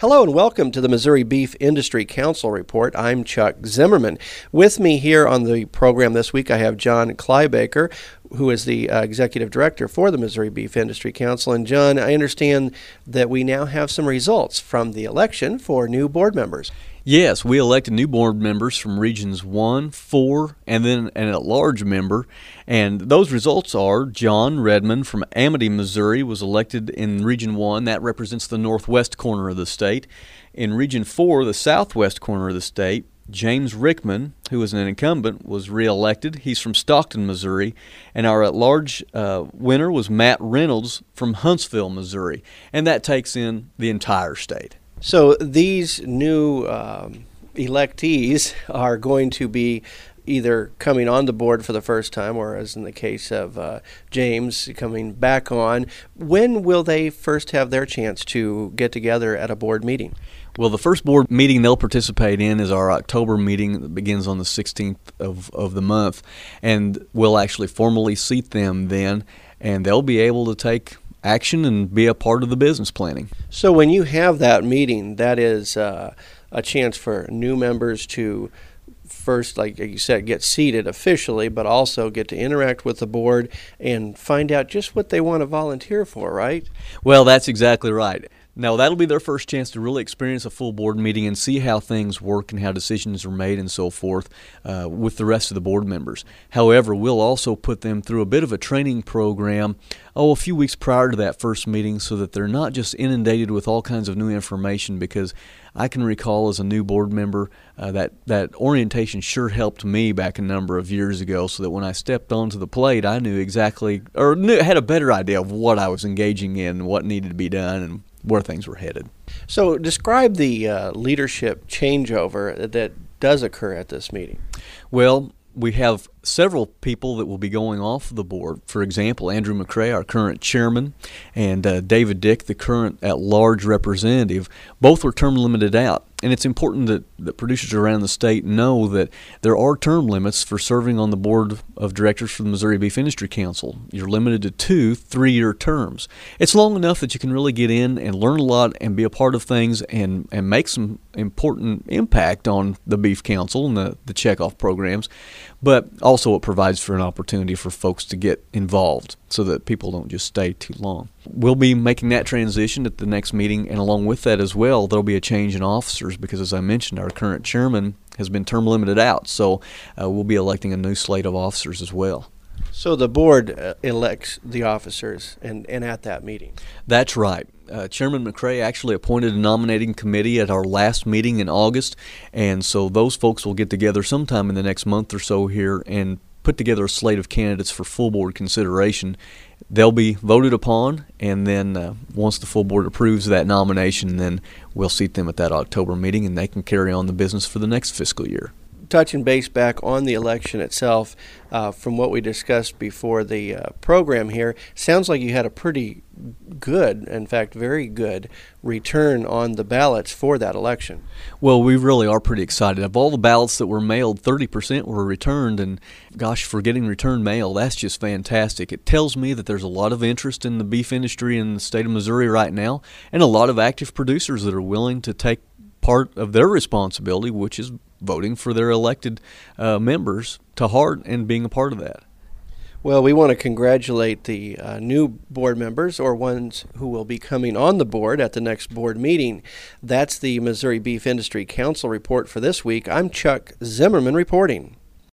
Hello and welcome to the Missouri Beef Industry Council Report. I'm Chuck Zimmerman. With me here on the program this week, I have John Kleiboeker, who is the uh, executive director for the Missouri Beef Industry Council. And John, I understand that we now have some results from the election for new board members. Yes, we elected new board members from regions 1, 4, and then an at large member. And those results are John Redmond from Amity, Missouri, was elected in Region 1. That represents the northwest corner of the state. In Region 4, the southwest corner of the state, James Rickman, who was an incumbent, was reelected. He's from Stockton, Missouri. And our at large uh, winner was Matt Reynolds from Huntsville, Missouri. And that takes in the entire state. So these new um, electees are going to be either coming on the board for the first time, or as in the case of uh, James, coming back on. When will they first have their chance to get together at a board meeting? Well, the first board meeting they'll participate in is our October meeting that begins on the 16th of, of the month, and we'll actually formally seat them then, and they'll be able to take action and be a part of the business planning. So when you have that meeting, that is uh, a chance for new members to first, like you said, get seated officially, but also get to interact with the board and find out just what they want to volunteer for, right? Well, that's exactly right. Now, that'll be their first chance to really experience a full board meeting and see how things work and how decisions are made and so forth uh, with the rest of the board members. However, we'll also put them through a bit of a training program, oh, a few weeks prior to that first meeting so that they're not just inundated with all kinds of new information because I can recall as a new board member uh, that, that orientation sure helped me back a number of years ago so that when I stepped onto the plate, I knew exactly or knew, had a better idea of what I was engaging in, what needed to be done, and where things were headed. So, describe the uh, leadership changeover that does occur at this meeting. Well, we have several people that will be going off the board. For example, Andrew McCray, our current chairman, and uh, David Dick, the current at large representative, both were term limited out. And it's important that, that producers around the state know that there are term limits for serving on the board of directors for the Missouri Beef Industry Council. You're limited to two three year terms. It's long enough that you can really get in and learn a lot and be a part of things and, and make some important impact on the Beef Council and the, the checkoff programs. But also, it provides for an opportunity for folks to get involved so that people don't just stay too long. We'll be making that transition at the next meeting, and along with that as well, there'll be a change in officers because, as I mentioned, our current chairman has been term limited out, so uh, we'll be electing a new slate of officers as well. So the board uh, elects the officers and, and at that meeting? That's right. Uh, Chairman McCray actually appointed a nominating committee at our last meeting in August, and so those folks will get together sometime in the next month or so here and put together a slate of candidates for full board consideration. They'll be voted upon, and then uh, once the full board approves that nomination, then we'll seat them at that October meeting, and they can carry on the business for the next fiscal year touching base back on the election itself, uh, from what we discussed before the uh, program here, sounds like you had a pretty good, in fact, very good return on the ballots for that election. Well, we really are pretty excited. Of all the ballots that were mailed, 30% were returned, and gosh, for getting returned mail, that's just fantastic. It tells me that there's a lot of interest in the beef industry in the state of Missouri right now, and a lot of active producers that are willing to take part of their responsibility, which is voting for their elected uh, members to heart and being a part of that. Well, we want to congratulate the uh, new board members or ones who will be coming on the board at the next board meeting. That's the Missouri Beef Industry Council report for this week. I'm Chuck Zimmerman reporting.